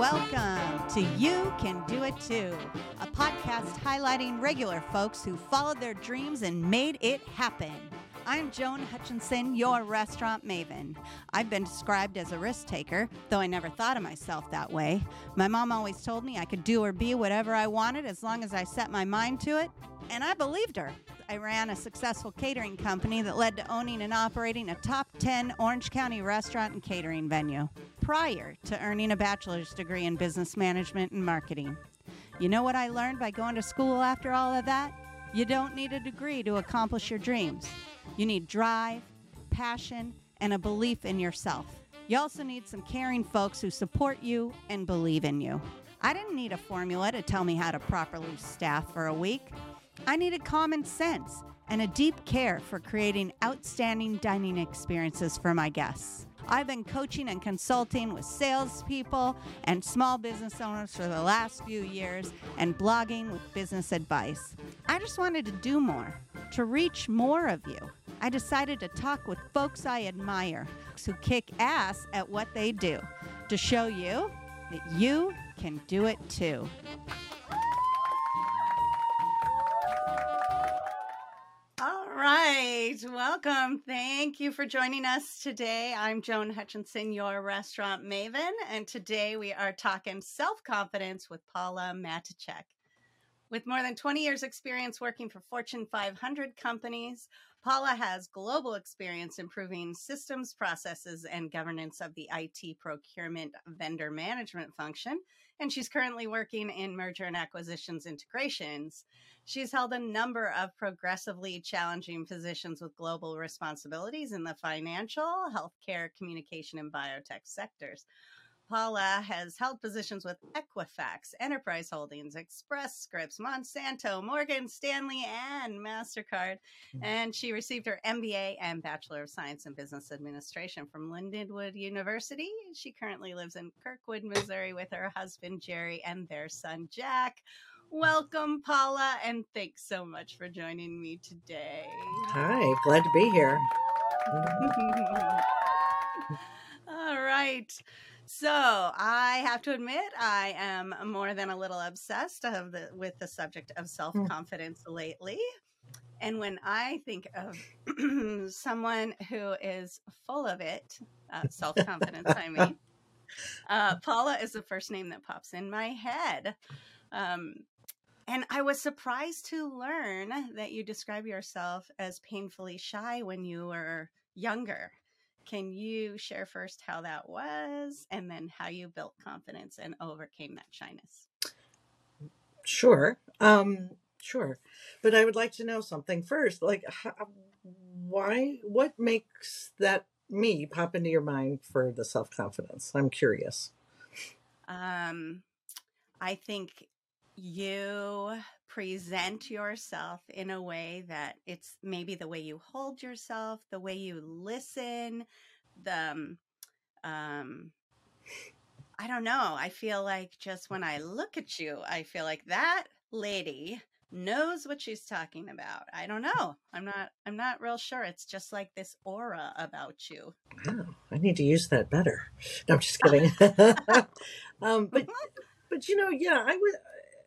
welcome to You Can Do It Too, a podcast highlighting regular folks who followed their dreams and made it happen. I'm Joan Hutchinson, your restaurant maven. I've been described as a risk taker, though I never thought of myself that way. My mom always told me I could do or be whatever I wanted as long as I set my mind to it, and I believed her. I ran a successful catering company that led to owning and operating a top 10 Orange County restaurant and catering venue prior to earning a bachelor's degree in business management and marketing. You know what I learned by going to school after all of that? You don't need a degree to accomplish your dreams. You need drive, passion, and a belief in yourself. You also need some caring folks who support you and believe in you. I didn't need a formula to tell me how to properly staff for a week. I needed common sense and a deep care for creating outstanding dining experiences for my guests. I've been coaching and consulting with salespeople and small business owners for the last few years and blogging with business advice. I just wanted to do more, to reach more of you. I decided to talk with folks I admire who kick ass at what they do to show you that you can do it too. Right, welcome. Thank you for joining us today. I'm Joan Hutchinson, your restaurant maven, and today we are talking self confidence with Paula Matousek. With more than 20 years' experience working for Fortune 500 companies, Paula has global experience improving systems, processes, and governance of the IT procurement vendor management function. And she's currently working in merger and acquisitions integrations. She's held a number of progressively challenging positions with global responsibilities in the financial, healthcare, communication, and biotech sectors. Paula has held positions with Equifax, Enterprise Holdings, Express Scripts, Monsanto, Morgan Stanley, and MasterCard. Hmm. And she received her MBA and Bachelor of Science in Business Administration from Lindenwood University. She currently lives in Kirkwood, Missouri with her husband, Jerry, and their son, Jack. Welcome, Paula, and thanks so much for joining me today. Hi, glad to be here. All right. So I have to admit, I am more than a little obsessed of the, with the subject of self confidence lately. And when I think of someone who is full of it, uh, self confidence, I mean, uh, Paula is the first name that pops in my head. Um, and I was surprised to learn that you describe yourself as painfully shy when you were younger. Can you share first how that was and then how you built confidence and overcame that shyness? Sure. Um, sure. But I would like to know something first. Like, how, why, what makes that me pop into your mind for the self confidence? I'm curious. Um, I think you present yourself in a way that it's maybe the way you hold yourself, the way you listen, the um, um I don't know. I feel like just when I look at you, I feel like that lady knows what she's talking about. I don't know. I'm not I'm not real sure. It's just like this aura about you. Wow, I need to use that better. No, I'm just kidding. um, but but you know, yeah, I was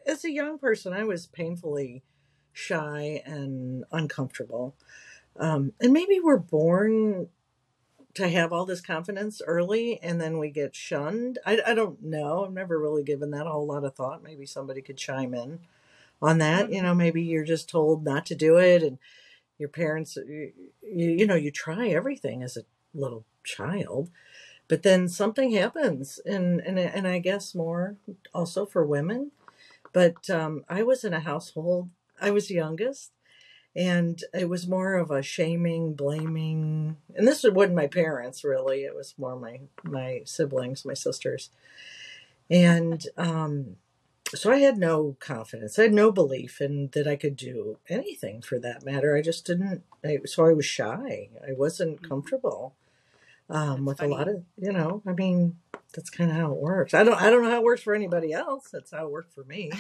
as a young person, I was painfully shy and uncomfortable. Um, and maybe we're born to have all this confidence early and then we get shunned. I, I don't know. I've never really given that a whole lot of thought. Maybe somebody could chime in on that. You know, maybe you're just told not to do it and your parents, you, you know, you try everything as a little child but then something happens and and and I guess more also for women but um, I was in a household, I was the youngest, and it was more of a shaming, blaming. And this wasn't my parents, really. It was more my, my siblings, my sisters. And um, so I had no confidence. I had no belief in that I could do anything for that matter. I just didn't. I, so I was shy. I wasn't mm-hmm. comfortable um, with funny. a lot of, you know, I mean, that's kind of how it works. I don't I don't know how it works for anybody else. That's how it worked for me.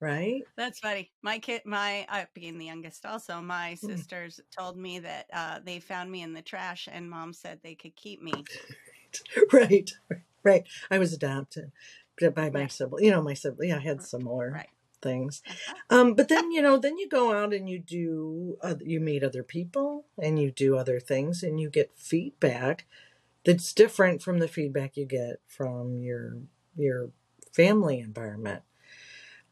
right? That's funny. My kid, my uh, being the youngest, also my mm. sisters told me that uh, they found me in the trash, and mom said they could keep me. right. right. I was adopted by my sibling. You know, my sibling. Yeah, I had similar Right. things. Uh-huh. Um, but then you know, then you go out and you do, uh, you meet other people and you do other things and you get feedback that's different from the feedback you get from your your family environment.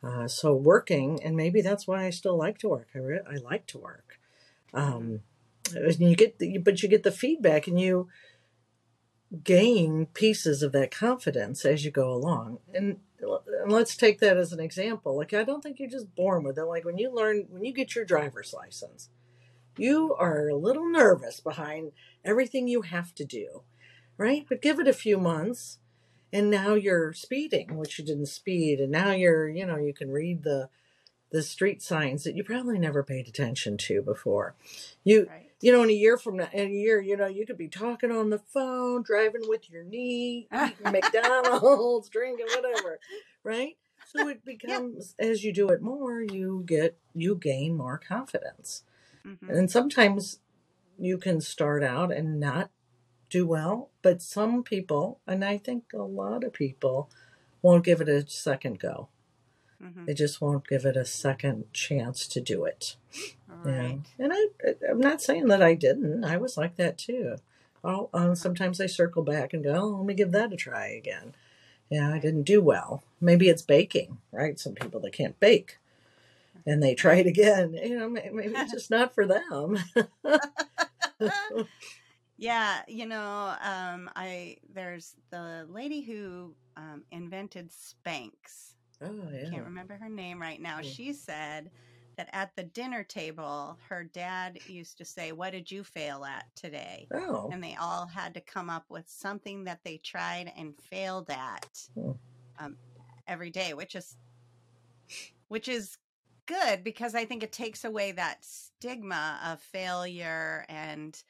Uh, so working, and maybe that's why I still like to work. I re- I like to work. Um, you get, the, but you get the feedback, and you gain pieces of that confidence as you go along. And and let's take that as an example. Like I don't think you're just born with it. Like when you learn, when you get your driver's license, you are a little nervous behind everything you have to do, right? But give it a few months and now you're speeding, which you didn't speed, and now you're, you know, you can read the the street signs that you probably never paid attention to before. You Right. you know, in a year from now, in a year, you know, you could be talking on the phone, driving with your knee, eating McDonald's, drinking whatever, right? So it becomes as you do it more, you get you gain more confidence. Mhm. And sometimes you can start out and not do well, but some people, and I think a lot of people, won't give it a second go. Mhm. They just won't give it a second chance to do it. Yeah. Right. And I, I'm not saying that I didn't. I was like that too. Um, sometimes I circle back and go, oh, let me give that a try again. Yeah, I didn't do well. Maybe it's baking, right? Some people that can't bake and they try it again. You know, may- maybe it's just not for them. Yeah, you know, um, I there's the lady who um, invented Spanx. oh, yeah. Can't remember her name right now. Yeah. She said that at the dinner table, her dad used to say, "What did you fail at today?" Oh, And they all had to come up with something that they tried and failed at Hmm. um, every day, which is which is good because I think it takes away that stigma of failure and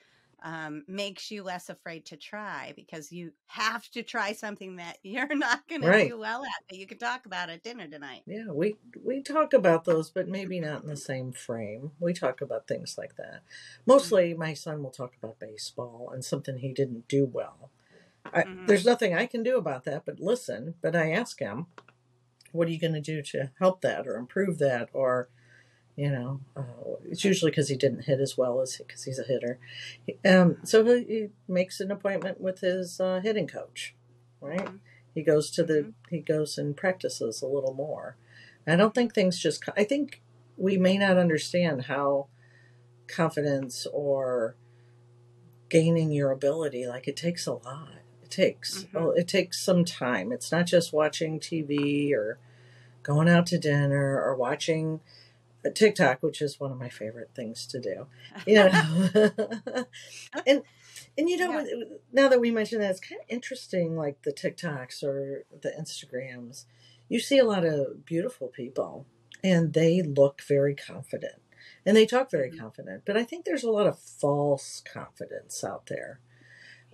um, makes you less afraid to try because you have to try something that you're not going Right. to do well at that you can talk about at dinner tonight. yeah. We we talk about those, but maybe not in the same frame. We talk about things like that. Mostly, my son will talk about baseball and something he didn't do well. I, Mhm. There's nothing I can do about that, but listen. But I ask him, "What are you going to do to help that or improve that?" Or, you know, uh, it's usually because he didn't hit as well as because he's a hitter. Um, so he, he makes an appointment with his uh, hitting coach, right? Mhm. He goes to the Mhm. he goes and practices a little more. I don't think things just. I think we may not understand how confidence or gaining your ability like it takes a lot. It takes Mhm. well, it takes some time. It's not just watching TV or going out to dinner or watching TikTok, which is one of my favorite things to do. You know, and and you know, Yeah. now that we mention that, it's kind of interesting. Like the TikToks or the Instagrams, you see a lot of beautiful people, and they look very confident, and they talk very Mhm. confident. But I think there's a lot of false confidence out there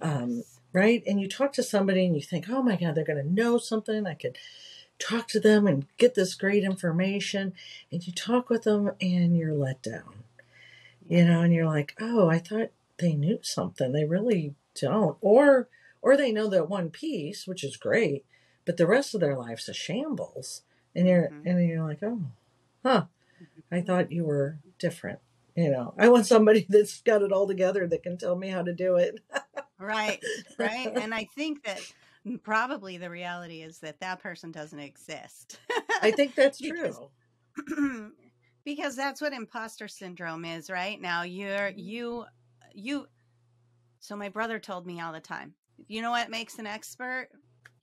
um, right? And you talk to somebody and you think, oh my God, they're going to know something. I could talk to them and get this great information. And you talk with them and you're let down, you know, and you're like, oh, I thought they knew something. They really don't. Or, or they know that one piece, which is great, but the rest of their life's a shambles. And you're, Mhm. and you're like, oh, huh, I thought you were different. You know, I want somebody that's got it all together that can tell me how to do it. Right, right. And I think that probably the reality is that that person doesn't exist. I think that's Because- true. because that's what imposter syndrome is, right? Now you're you you so my brother told me all the time. You know what makes an expert?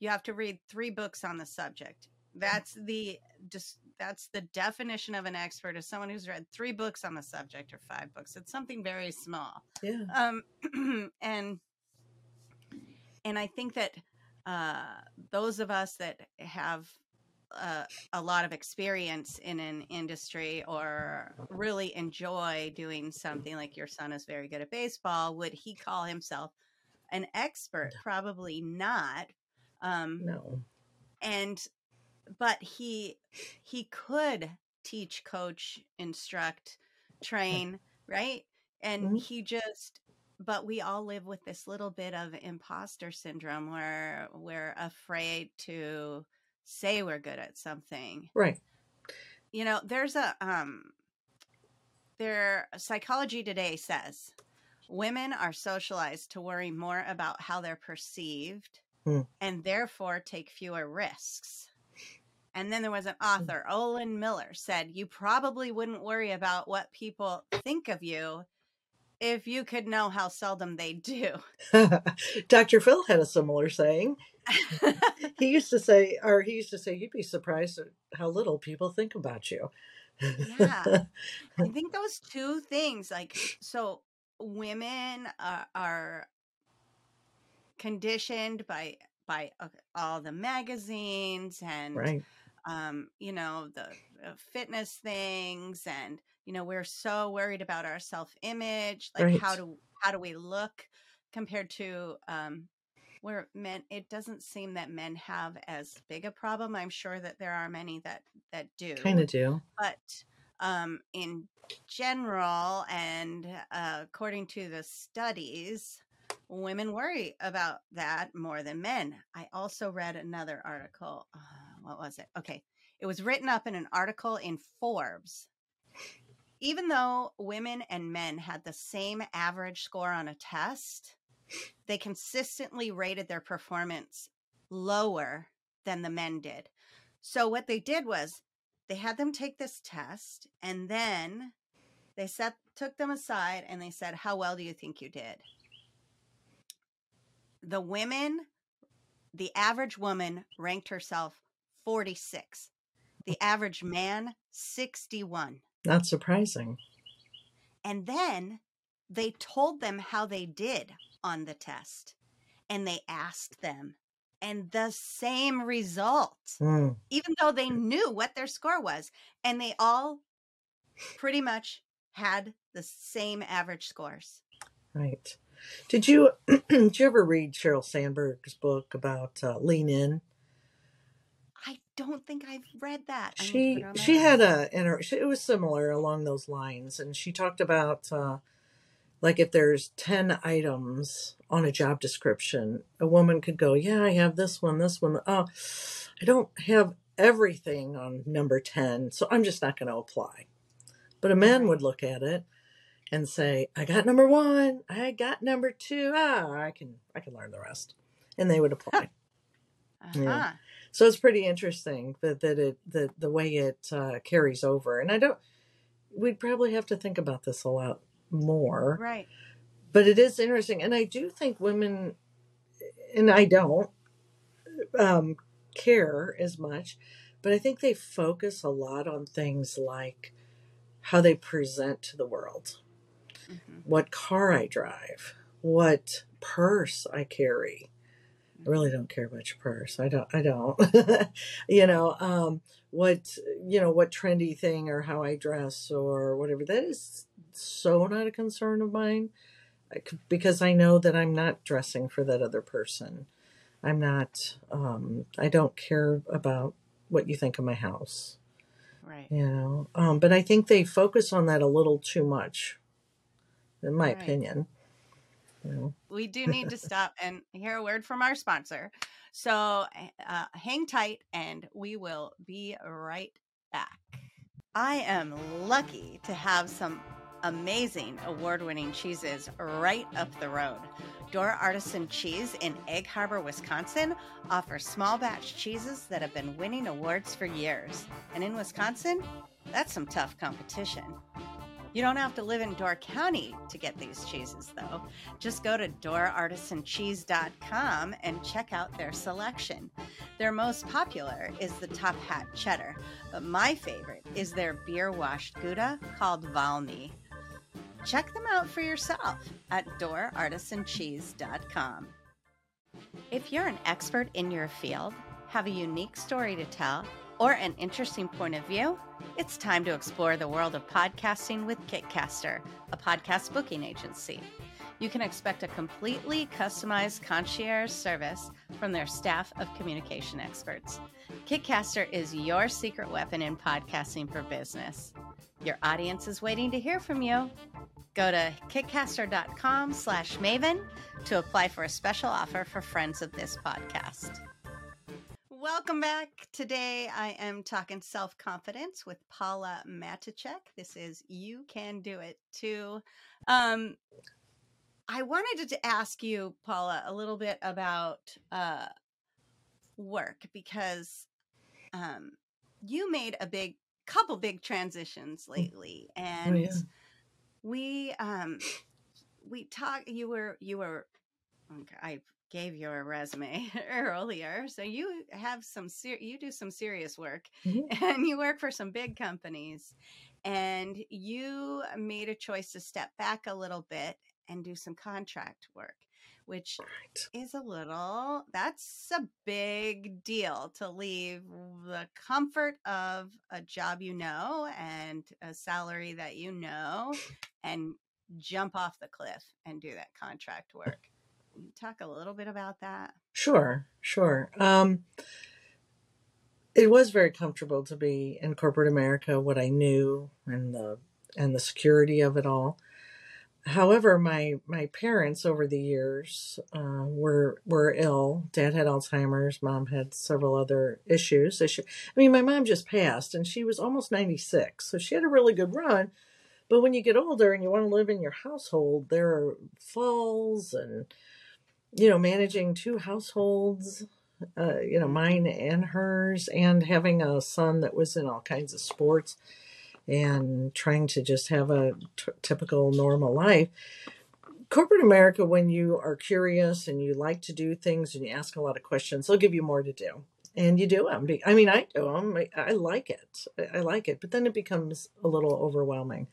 You have to read 3 books on the subject. That's the just that's the definition of an expert is someone who's read 3 books on the subject or 5 books. It's something very small Yeah. um and and i think that uh those of us that have uh, a lot of experience in an industry or really enjoy doing something like your son is very good at baseball would he call himself an expert probably not um No. and but he he could teach coach instruct train right and Mhm. he just but we all live with this little bit of imposter syndrome where we're afraid to say we're good at something. Right. You know, there's a um there psychology today says women are socialized to worry more about how they're perceived Hmm. and therefore take fewer risks. And then there was an Hmm. author, Olin Miller, said you probably wouldn't worry about what people think of you if you could know how seldom they do. Dr. Phil had a similar saying. He used to say, or he used to say, you'd be surprised at how little people think about you. Yeah. I think those two things, like, so women are, are conditioned by by uh, all the magazines and right. um, you know the fitness things, and you know we're so worried about our self image, like how do how do we look compared to um, where men it doesn't seem that men have as big a problem. I'm sure that there are many that that do Kind of do. but um, in general and uh, according to the studies women worry about that more than men. I also read another article uh, what was it? Okay. It was written up in an article in forbes even though women and men had the same average score on a test they consistently rated their performance lower than the men did. So what they did was they had them take this test and then they set took them aside and they said how well do you think you did? The women the average woman ranked herself 46 the average man 61 Not surprising. and then they told them how they did on the test and they asked them and the same result Hmm. even though they knew what their score was and they all pretty much had the same average scores Right. Did you did you ever read Sheryl Sandberg's book about uh, Lean In? Don't think i've read that I She it on my she had a inter- it was similar along those lines, and she talked about uh, like if there's ten items on a job description, a woman could go, "Yeah, I have this one, this one. Oh, I don't have everything on number ten, so I'm just not going to apply." But a man would look at it and say, "I got number one, I got number two. Ah, I can I can learn the rest," and they would apply. Yeah. uh-huh So it's pretty interesting that that it that the way it uh, carries over, and I don't. We'd probably have to think about this a lot more, right. But it is interesting, and I do think women, and I don't um, care as much, but I think they focus a lot on things like how they present to the world, hmm what car I drive, what purse I carry, I really don't care about your purse. I don't. I don't. you know, um, what you know, what trendy thing or how I dress or whatever. That is so not a concern of mine because I know that I'm not dressing for that other person. I'm not. Um, I don't care about what you think of my house. right You know, um, but I think they focus on that a little too much, in my right opinion. We do need to stop and hear a word from our sponsor. So uh, hang tight and we will be right back. I am lucky to have some amazing award winning cheeses right up the road. Door Artisan Cheese in Egg Harbor, Wisconsin offers small batch cheeses that have been winning awards for years. And in Wisconsin, that's some tough competition. You don't have to live in Door County to get these cheeses, though. Just go to doorartisancheese.com and check out their selection. Their most popular is the Top Hat Cheddar, but my favorite is their beer washed Gouda called Valmy. Check them out for yourself at doorartisancheese.com. If you're an expert in your field, have a unique story to tell, or an interesting point of view, it's time to explore the world of podcasting with Kitcaster, a podcast booking agency. You can expect a completely customized concierge service from their staff of communication experts. Kitcaster is your secret weapon in podcasting for business. Your audience is waiting to hear from you. Go to kitcaster.com slash maven to apply for a special offer for friends of this podcast. Welcome back. Today I am talking self confidence with Paula Matousek. This is You Can Do It Too. Um, I wanted to ask you, Paula, a little bit about uh, work because um, you made a big couple big transitions mm. lately, and oh, yeah. we um, we talked. You were you were. Okay, I gave your resume earlier, so you have some ser- you do some serious work, mm-hmm. and you work for some big companies, and you made a choice to step back a little bit and do some contract work which right. is a little that's a big deal to leave the comfort of a job you know and a salary that you know and jump off the cliff and do that contract work. Talk a little bit about that? Sure, sure. Um, it was very comfortable to be in corporate America, what I knew and the and the security of it all however, my my parents over the years uh, were were ill. Dad had Alzheimer's. Mom had several other issues. I mean, my mom just passed, and she was almost ninety six, so she had a really good run. But when you get older and you want to live in your household, there are falls and you know managing two households. Uh, you know, mine and hers, and having a son that was in all kinds of sports and trying to just have a t- typical normal life. Corporate America, when you are curious and you like to do things and you ask a lot of questions, they'll give you more to do. And you do them. I mean, I do them. I, I like it. I like it. But then it becomes a little overwhelming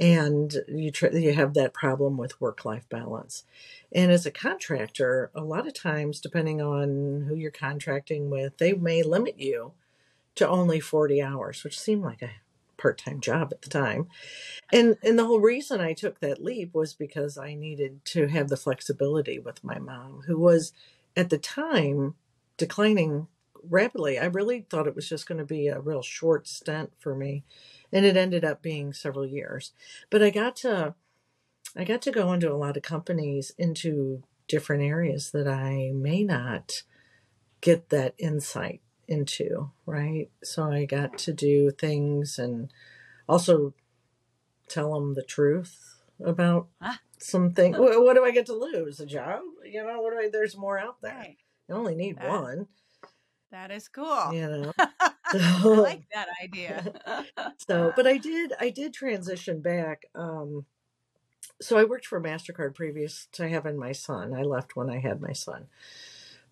and you try, you have that problem with work life balance. And as a contractor, a lot of times, depending on who you're contracting with, they may limit you to only 40 hours, which seemed like a part-time job at the time. And and the whole reason I took that leap was because I needed to have the flexibility with my mom who was at the time declining rapidly. I really thought it was just going to be a real short stint for me and it ended up being several years. But I got to I got to go into a lot of companies into different areas that I may not get that insight into, right? So I got to do things and also tell them the truth about ah. something. what, what do I get to lose? A job? You know, what do I, there's more out there. Right. You only need that, one. That is cool. You know, so, I like that idea. so, but I did, I did transition back. Um, so I worked for MasterCard previous to having my son. I left when I had my son.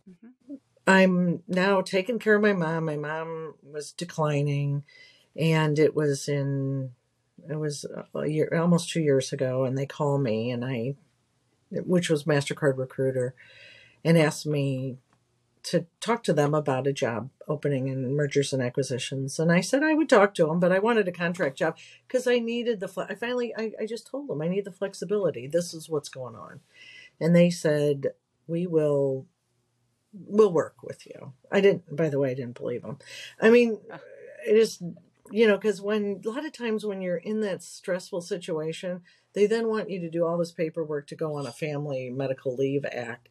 Mm-hmm. I'm now taking care of my mom. My mom was declining, and it was in it was a year, almost two years ago, and they call me, and I, which was Mastercard Recruiter, and asked me to talk to them about a job opening in mergers and acquisitions. And I said I would talk to them, but I wanted a contract job because I needed the. I finally, I, I just told them I need the flexibility. This is what's going on, and they said we will we'll work with you. I didn't, by the way, I didn't believe them. I mean, it is, you know, because when a lot of times when you're in that stressful situation, they then want you to do all this paperwork to go on a family medical leave act.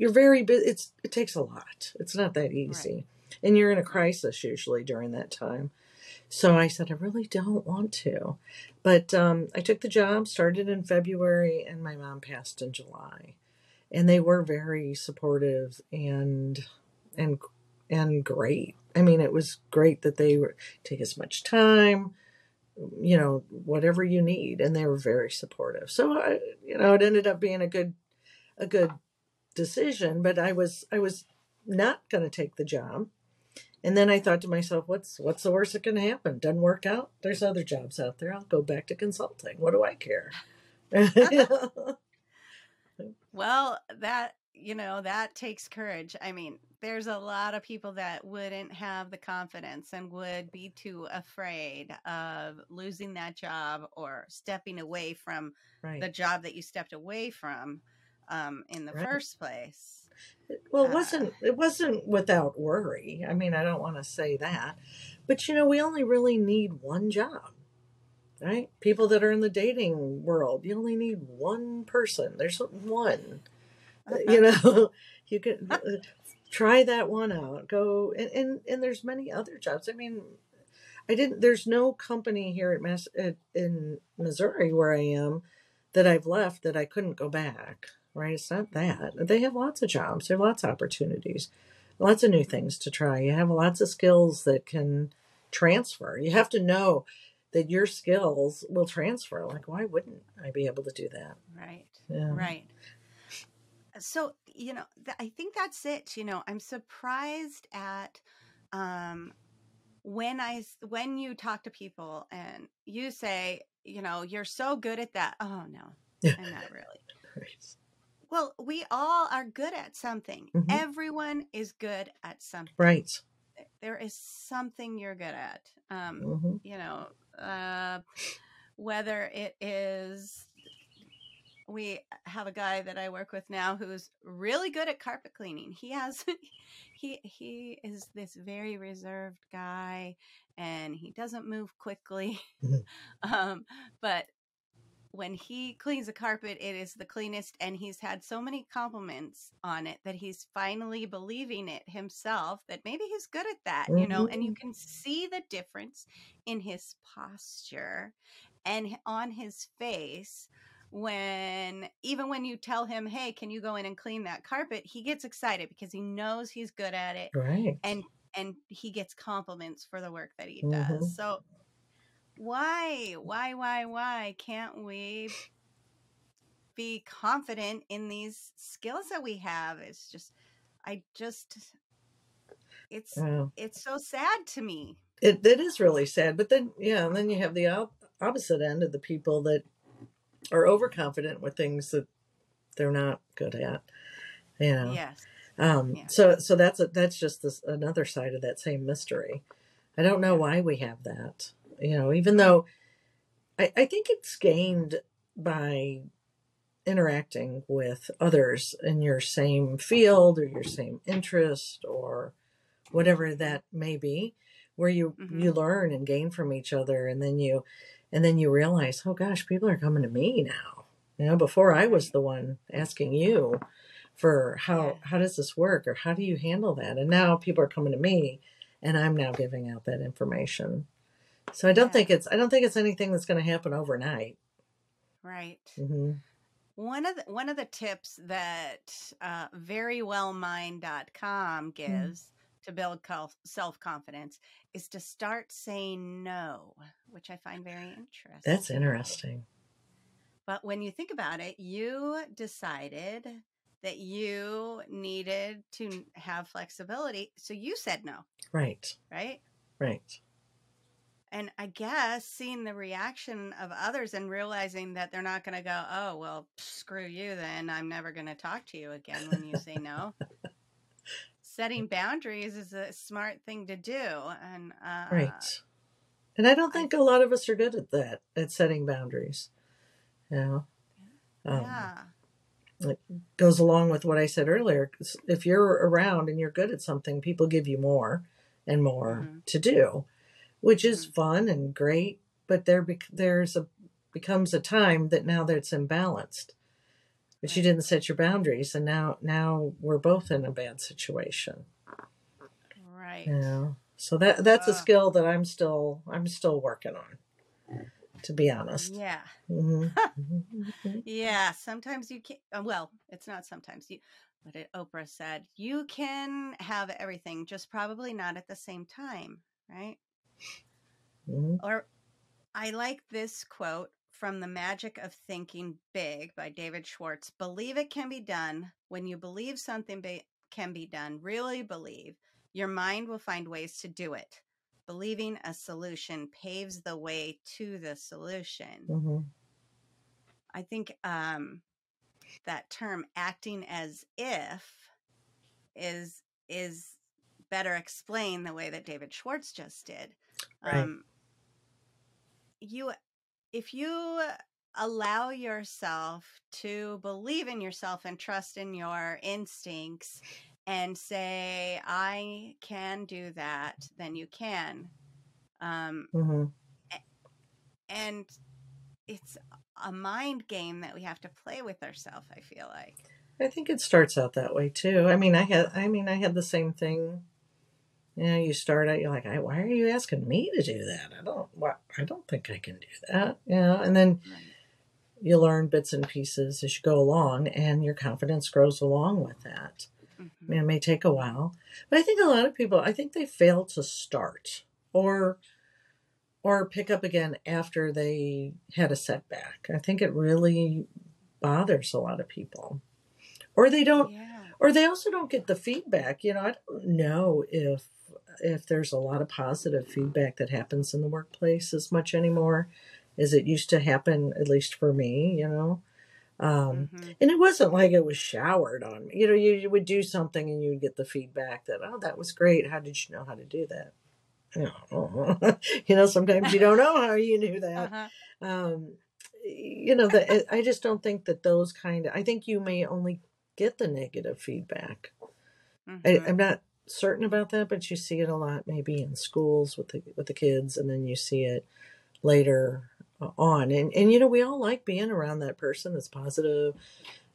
You're very, busy. it's, it takes a lot. It's not that easy. Right. And you're in a crisis usually during that time. So I said, I really don't want to. But um, I took the job, started in February, and my mom passed in July and they were very supportive and and and great. I mean, it was great that they were take as much time, you know, whatever you need, and they were very supportive. So, I, you know, it ended up being a good a good decision. But I was I was not going to take the job, and then I thought to myself, what's what's the worst that can happen? Doesn't work out. There's other jobs out there. I'll go back to consulting. What do I care? Well, that, you know, that takes courage. I mean, there's a lot of people that wouldn't have the confidence and would be too afraid of losing that job or stepping away from right. the job that you stepped away from um, in the right. first place. Well, it uh, wasn't it wasn't without worry. I mean, I don't want to say that, but you know, we only really need one job. right? People that are in the dating world, you only need one person. There's one. Uh, you know, you can uh, try that one out. Go and, and and there's many other jobs. I mean, I didn't. There's no company here at Mass at, in Missouri where I am that I've left that I couldn't go back. Right? It's not that they have lots of jobs. There are lots of opportunities, lots of new things to try. You have lots of skills that can transfer. You have to know that your skills will transfer. Like, why wouldn't I be able to do that? Right. Yeah. Right. So, you know, th- I think that's it. You know, I'm surprised at um, when I when you talk to people and you say, you know, you're so good at that. Oh no, I'm not really. Well, we all are good at something. Mm-hmm. Everyone is good at something. Right. There is something you're good at. Um, mm-hmm. You know, uh, whether it is we have a guy that I work with now who's really good at carpet cleaning. He has he he is this very reserved guy and he doesn't move quickly. Mm-hmm. um, but when he cleans a carpet, it is the cleanest, and he's had so many compliments on it that he's finally believing it himself that maybe he's good at that, mm-hmm. you know. And you mm-hmm. can see the difference in his posture and on his face when even when you tell him hey can you go in and clean that carpet he gets excited because he knows he's good at it right and and he gets compliments for the work that he mm-hmm. does so why why why why can't we be confident in these skills that we have it's just i just it's it's so sad to me it, it is really sad but then yeah and then you have the op- opposite end of the people that are overconfident with things that they're not good at. You know. Yes. Um, yeah. So so that's a, that's just this another side of that same mystery. I don't know why we have that. You know, even though I, I think it's gained by interacting with others in your same field or your same interest or whatever that may be where you mm-hmm. you learn and gain from each other and then you and then you realize oh gosh people are coming to me now. You know before i was the one asking you for how how does this work or how do you handle that? And now people are coming to me and i'm now giving out that information so i don't yeah. think it's i don't think it's anything that's going to happen overnight right mm-hmm. one of the one of the tips that uh, verywellmind.com mm. gives mm to build self confidence is to start saying no, which I find very interesting. That's interesting. But when you think about it, you decided that you needed to have flexibility. So you said no. Right. Right? Right. And I guess seeing the reaction of others and realizing that they're not going to go, oh, well, screw you, then I'm never going to talk to you again when you say no. setting boundaries is a smart thing to do and uh, right and i don't think I, a lot of us are good at that at setting boundaries you know um, yeah it goes along with what i said earlier if you're around and you're good at something people give you more and more mm-hmm. to do which is mm-hmm. fun and great but there be- there's a becomes a time that now that it's imbalanced but you didn't set your boundaries and now now we're both in a bad situation. Right. You know so that that's uh, a skill that i'm still i'm still working on to be honest. Yeah. Mm-hmm. mm-hmm. yeah sometimes you can't uh, well it's not sometimes you but it, oprah said you can have everything just probably not at the same time right mm-hmm. or i like this quote from The Magic of Thinking Big by David Schwartz. Believe it can be done. When you believe something be- can be done, really believe, your mind will find ways to do it. Believing a solution paves the way to the solution. Mm-hmm. I think um, that term acting as if is is better explained the way that David Schwartz just did. Right. Um, you if you allow yourself to believe in yourself and trust in your instincts and say i can do that then you can um, mm-hmm. and it's a mind game that we have to play with ourselves. I feel like. I think it starts out that way too. I mean, I had, I mean, I had the same thing. You know, you start out, you're like, I, why are you asking me to do that? I don't, well, I don't think I can do that. You know, and then you learn bits and pieces as you go along, and your confidence grows along with that. I Mhm. mean, it may take a while, but I think a lot of people, I think they fail to start or or pick up again after they had a setback. I think it really bothers a lot of people. Or they don't Yeah. or they also don't get the feedback. You know, I don't know if if there's a lot of positive feedback that happens in the workplace as much anymore as it used to happen, at least for me, you know. Um, Mhm. and it wasn't like it was showered on me. You know, you, you would do something and you would get the feedback that, oh, that was great. How did you know how to do that? You know, sometimes you don't know how you knew that. Uh-huh. Um, you know, that I just don't think that those kind of, I think you may only get the negative feedback. I, Mhm. I'm not certain about that, but you see it a lot maybe in schools with the with the kids, and then you see it later uh, on. And and you know, we all like being around that person that's positive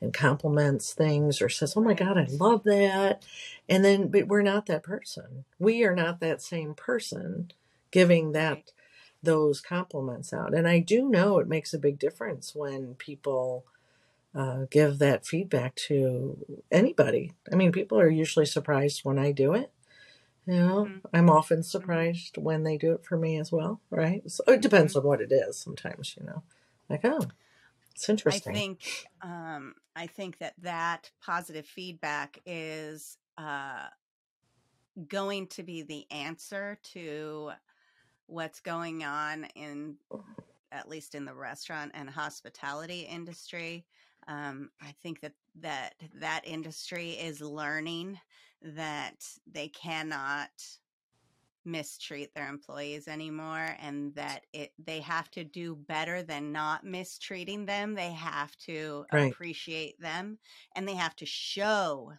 and compliments things or says, "Oh my God, I love that," and then but we're not that person. We are not that same person giving that those compliments out. And I do know it makes a big difference when people uh, give that feedback to anybody. I mean, people are usually surprised when I do it. You know, Mhm. I'm often Mhm. surprised when they do it for me as well, right? So it depends Mhm. on what it is sometimes, you know. Like, oh, it's interesting. I think um, I think that that positive feedback is uh, going to be the answer to what's going on in at least in the restaurant and hospitality industry. Um, I think that that that industry is learning that they cannot mistreat their employees anymore and that it they have to do better than not mistreating them they have to Right. appreciate them and they have to show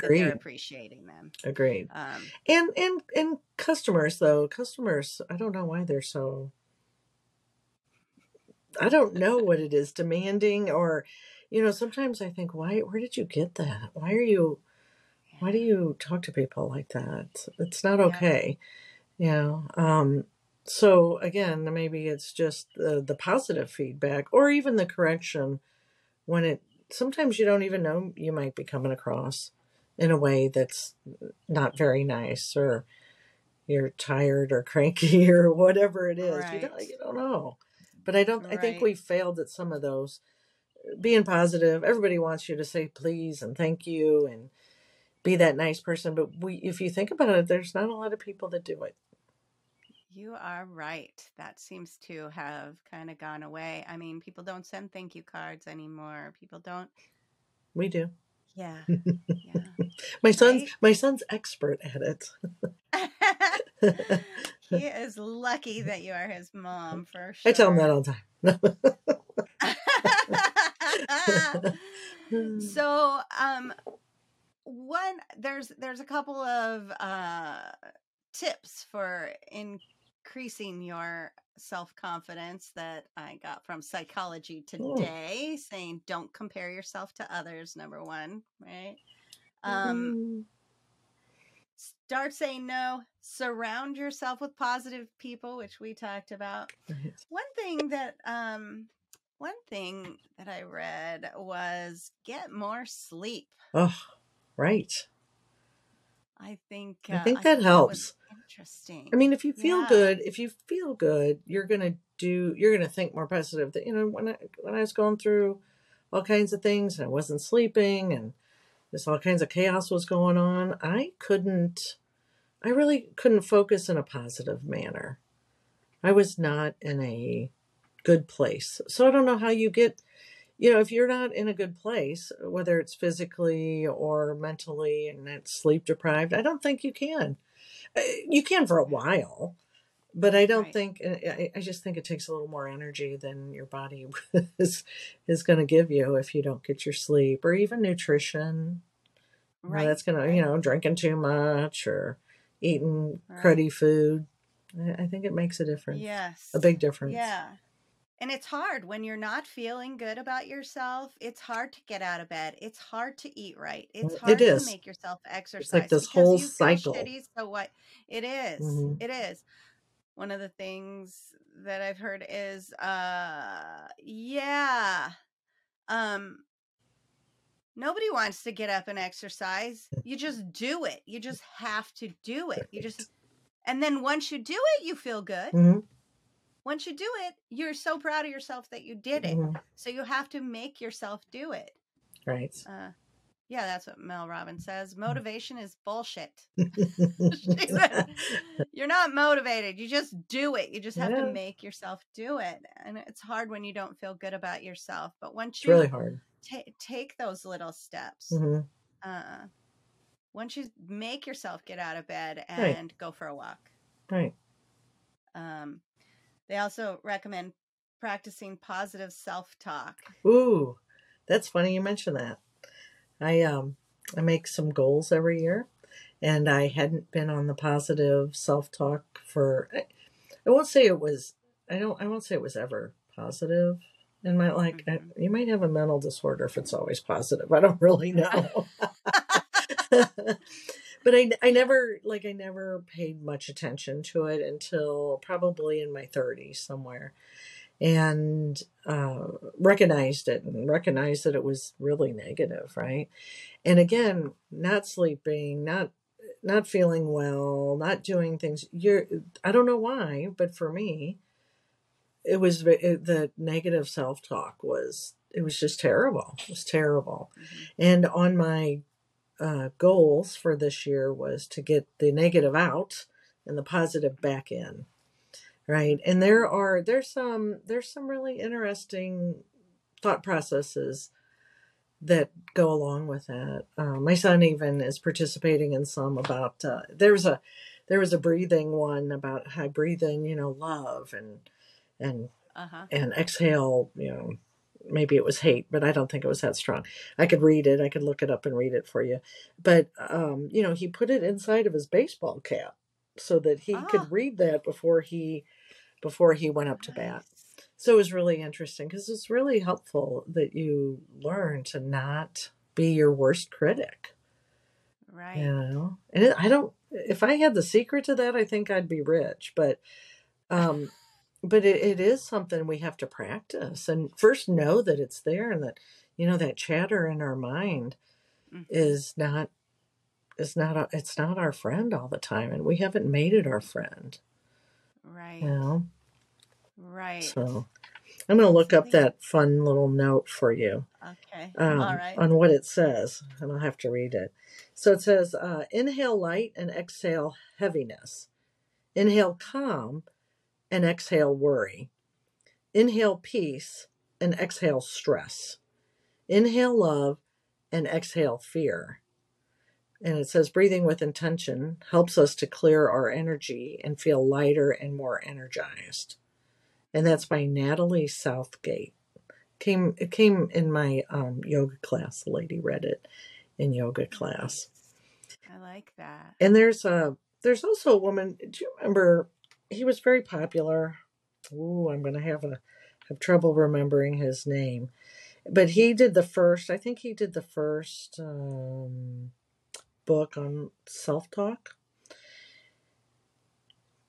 that they're appreciating them Agreed. um And and and customers though, customers, I don't know why they're so I don't know what it is, demanding or you know, sometimes I think, why where did you get that? Why are you why do you talk to people like that? It's not okay. You know. Um so again, maybe it's just the, the positive feedback or even the correction when it sometimes you don't even know you might be coming across in a way that's not very nice or you're tired or cranky or whatever it is. You don't you don't know. But I don't I think right we failed at some of those being positive. Everybody wants you to say please and thank you and be that nice person, but we if you think about it, there's not a lot of people that do it. you are right that seems to have kind of gone away i mean people don't send thank you cards anymore people don't We do. yeah yeah my son's my son's expert at it. he is lucky that you are his mom for sure. I tell him that all the time. so, um, one there's there's a couple of uh tips for increasing your self confidence that I got from Psychology Oh. Today, saying don't compare yourself to others. Number one, right? Um, Mm. start saying no. Surround yourself with positive people, which we talked about. Right. One thing that um one thing that I read was get more sleep. Oh, right. I think I uh, think that was helps. interesting. I mean, if you feel Yeah. good, if you feel good, you're gonna do. You're gonna think more positive. That you know, when I when I was going through all kinds of things and I wasn't sleeping and there's all kinds of chaos was going on, I couldn't. I really couldn't focus in a positive manner. I was not in a good place. So I don't know how you get, you know, if you're not in a good place, whether it's physically or mentally and it's sleep deprived, I don't think you can. Uh, You can for a while, but I don't Right. think, I, I just think it takes a little more energy than your body is, is going to give you if you don't get your sleep or even nutrition. Right. that's going to, you know, drinking too much or eating Right. cruddy food. I think it makes a difference, Yes. a big difference. Yeah. And it's hard when you're not feeling good about yourself. It's hard to get out of bed. It's hard to eat right. It's Mm, hard It to make yourself exercise. It's like this whole cycle. shitty. So what? It is. hmm It is. One of the things that I've heard is, uh, yeah, um, nobody wants to get up and exercise. You just do it. You just have to do it. You just, and then once you do it, you feel good. hmm Once you do it, you're so proud of yourself that you did it. hmm So you have to make yourself do it. Right. Uh, yeah, that's what Mel Robbins says. Motivation is bullshit. said, You're not motivated. You just do it. You just have to make yourself do it. And it's hard when you don't feel good about yourself. But once it's you really hard. ta- take those little steps, hmm uh, once you make yourself get out of bed Right. and go for a walk, Right. um, they also recommend practicing positive self talk. Ooh, that's funny you mentioned that. I um I make some goals every year, and I hadn't been on the positive self talk for. I, I won't say it was. I don't. I won't say it was ever positive in my like. I, hmm you might have a mental disorder if it's always positive. I don't really know. but I, I never like I never paid much attention to it until probably in my 30s somewhere and uh, recognized it and recognized that it was really negative right? And again not sleeping not not feeling well not doing things you're i don't know why but for me it was it, the negative self-talk was it was just terrible it was terrible. Hmm and on my uh, goals for this year was to get the negative out and the positive back in right and there are there's some there's some really interesting thought processes that go along with that uh, my son even is participating in some about uh, there's a there was a breathing one about how breathing you know love and and Uh huh. and exhale you know maybe it was hate but i don't think it was that strong. I could read it. I could look it up and read it for you. But um you know he put it inside of his baseball cap so that he Ah, could read that before he before he went up to bat. So it was really interesting because it's really helpful that you learn to not be your worst critic. You Right. know? And it, i don't if i had the secret to that i think i'd be rich but um but it, it is something we have to practice and first know that it's there and that you know that chatter in our mind hmm is not is not a, it's not our friend all the time and we haven't made it our friend you Right. know Right. so i'm going to look up that fun little note for you Okay. All um, right. on what it says and i'll have to read it so it says uh, inhale light and exhale heaviness inhale calm and exhale worry Inhale peace and exhale stress. Inhale love and exhale fear. And it says breathing with intention helps us to clear our energy and feel lighter and more energized. And that's by Natalie Southgate. Came it came in my um, yoga class. The lady read it in yoga class. I like that. And there's a there's also a woman. Do you remember? He was very popular. Ooh, I'm gonna have a have trouble remembering his name, but he did the first. I think he did the first um, book on self talk.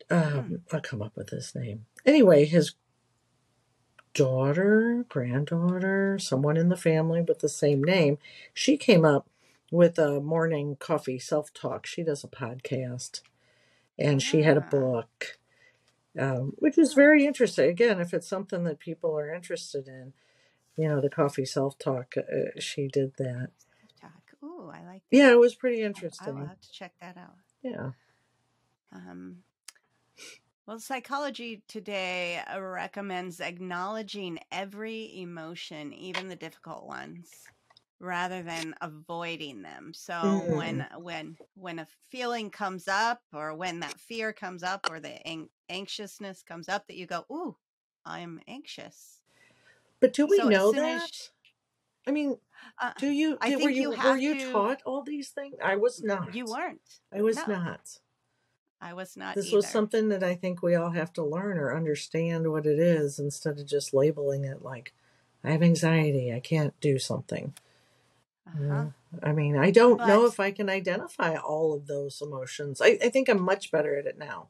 Hmm. Um, I'll come up with his name. Anyway, his daughter, granddaughter, someone in the family with the same name, she came up with a morning coffee self talk. She does a podcast and she had a Ah. book, um, which is very interesting. Again, if it's something that people are interested in, you know, the coffee self talk, uh, she did that. Self-talk. Ooh, I like That. Yeah, it was pretty I, I will interesting. have to check that out. Yeah. Um, well, Psychology Today uh, recommends acknowledging every emotion, even the difficult ones, rather than avoiding them. So when Mm. when when a feeling comes up, or when that fear comes up, or the an- anxiousness comes up, that you go, "Ooh, I'm anxious." But do we So know as that? I mean, uh, do you I did, were think you you were you to. taught all these things? I was not. You weren't. I was No. not. I was not This either. was something that I think we all have to learn or understand what it is instead of just labeling it like, I have anxiety, I can't do something. Uh-huh. I mean, I don't know if I can identify all of those emotions. I, I think I'm much better at it now.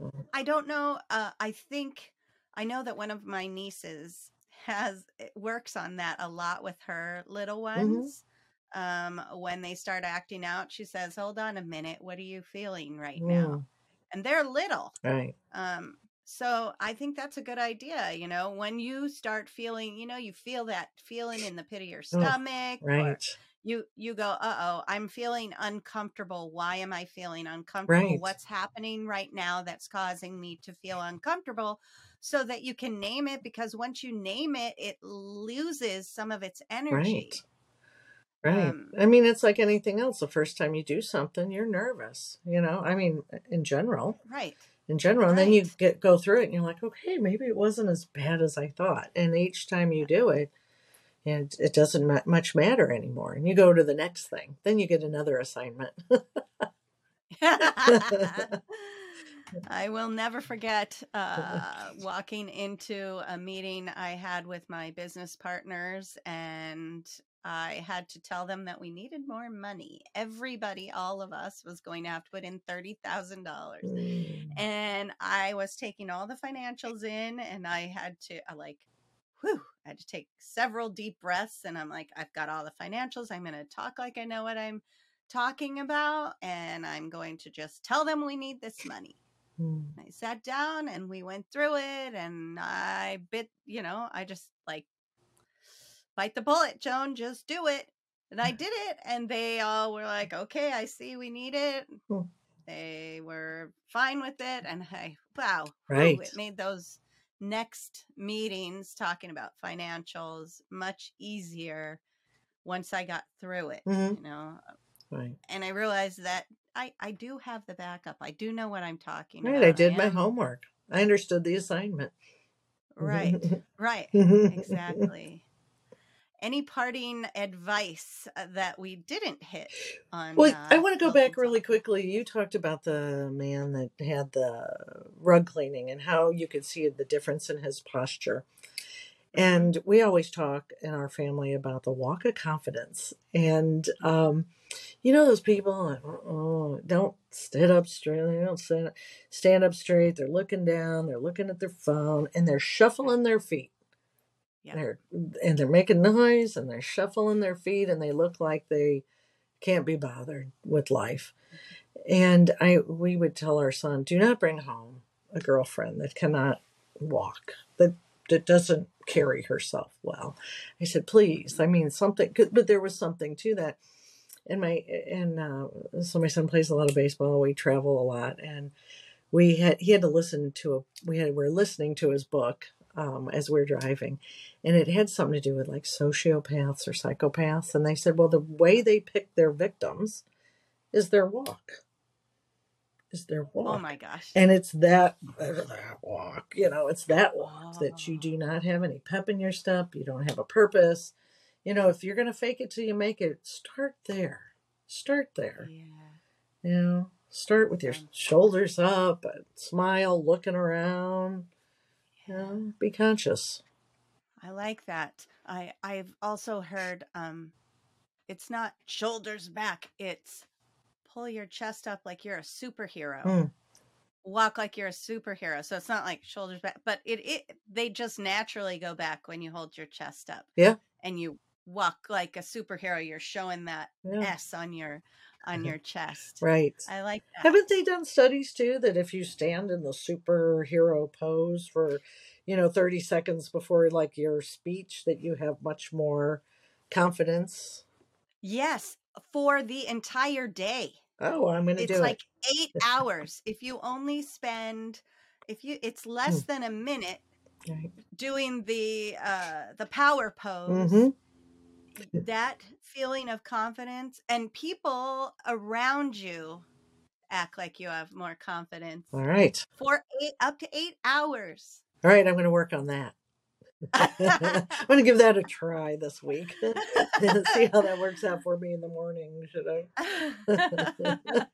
Mm, I don't know. Uh, I think I know that one of my nieces has works on that a lot with her little Mm-hmm. ones. Um, when they start acting out, she says, "Hold on a minute. What are you feeling right now?" Mm, And they're little. right. Um, so I think that's a good idea. You know, when you start feeling, you know, you feel that feeling in the pit of your Oh, stomach, right. you you go, uh oh, I'm feeling uncomfortable. Why am I feeling uncomfortable? Right. What's happening right now that's causing me to feel uncomfortable? So that you can name it, because once you name it, it loses some of its Right. energy. Right. Um, I mean, it's like anything else. The first time you do something, you're nervous, you know? I mean, in general, right, in general, and then you get go through it and you're like, okay, maybe it wasn't as bad as I thought. And each time you do it, and it doesn't much matter anymore. And you go to the next thing. Then you get another assignment. I will never forget uh, walking into a meeting I had with my business partners, and I had to tell them that we needed more money. Everybody, all of us, was going to have to put in $30,000. Mm, And I was taking all the financials in, and I had to, I like, whew, I had to take several deep breaths. And I'm like, I've got all the financials. I'm going to talk like I know what I'm talking about, and I'm going to just tell them we need this money. mm, I sat down and we went through it and I bit, you know, I just like bite the bullet, Joan, just do it. And I did it and they all were like, "Okay, I see we need it." mm. They were fine with it and I wow, Right. it made those next meetings talking about financials much easier once I got through it, hmm you know. Right. And I realized that I I do have the backup. I do know what I'm talking Right. I about. I did my homework. I understood the assignment. Right, right, exactly. Any parting advice uh, that we didn't hit on Well, I uh, want to go back really quickly. You talked about the man that had the rug cleaning and how you could see the difference in his posture. hmm And we always talk in our family about the walk of confidence. And, um, you know, those people oh, don't stand up straight. They don't stand, stand up straight. They're looking down. They're looking at their phone and they're shuffling their feet. Yep. They're, and they're making noise and they're shuffling their feet and they look like they can't be bothered with life. And I we would tell our son, do not bring home a girlfriend that cannot walk, that that doesn't carry herself well. I said, please. I mean something but there was something to that. And my and uh, so my son plays a lot of baseball. We travel a lot, and we had he had to listen to a we had we are listening to his book um, as we are driving, and it had something to do with like sociopaths or psychopaths. And they said, well, the way they pick their victims is their walk, is their walk. Oh my gosh. and it's that that walk. You know, it's that walk that you Oh, do not have any pep in your step. You don't have a purpose. You know, if you're gonna fake it till you make it, start there. Start there. yeah. You know, start with your shoulders up, and smile, looking around. Be conscious. I like that. I I've also heard um it's not shoulders back, it's pull your chest up like you're a superhero. Mm, Walk like you're a superhero. So it's not like shoulders back, but it, it they just naturally go back when you hold your chest up yeah, and you walk like a superhero. You're showing that yeah. S on your on your chest. Right. I like that. Haven't they done studies too that if you stand in the superhero pose for, you know, 30 seconds before like your speech that you have much more confidence? Yes, for the entire day. Oh, I'm going to do it. It's like 8 hours. If you only spend if you it's less Mm, than a minute Right. doing the uh the power pose, Mm-hmm. That feeling of confidence and people around you act like you have more confidence All right. for 8 up to 8 hours. All right. I'm going to work on that. I'm going to give that a try this week. See how that works out for me in the morning, should I?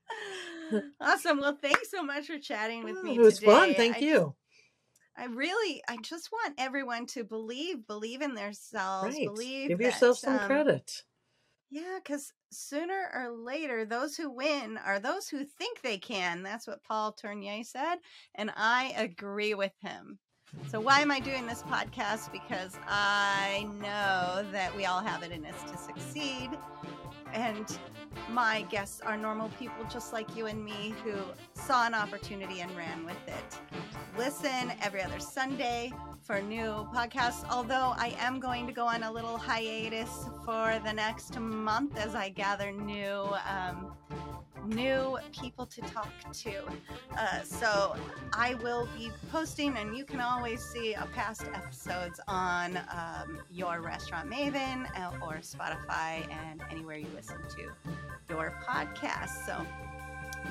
awesome. Well, thanks so much for chatting with oh, me. it was today. fun. Thank I you. Just, I really, I just want everyone to believe, believe in themselves, right. believe. Give that, yourself some um, credit. Yeah, because sooner or later, those who win are those who think they can. That's what Paul Tournier said. And I agree with him. So, why am I doing this podcast? Because I know that we all have it in us to succeed. And my guests are normal people just like you and me who saw an opportunity and ran with it. Listen every other Sunday for new podcasts, although I am going to go on a little hiatus for the next month as I gather new. Um, new people to talk to. Uh, so I will be posting, and you can always see uh, past episodes on um, your Restaurant Maven uh, or Spotify and anywhere you listen to your podcast. So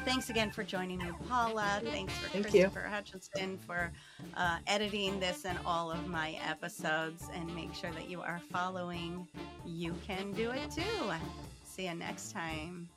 thanks again for joining me, Paula. Thanks for Thank you. Christopher Hutchinson for uh, editing this and all of my episodes. And make sure that you are following You Can Do It Too. See you next time.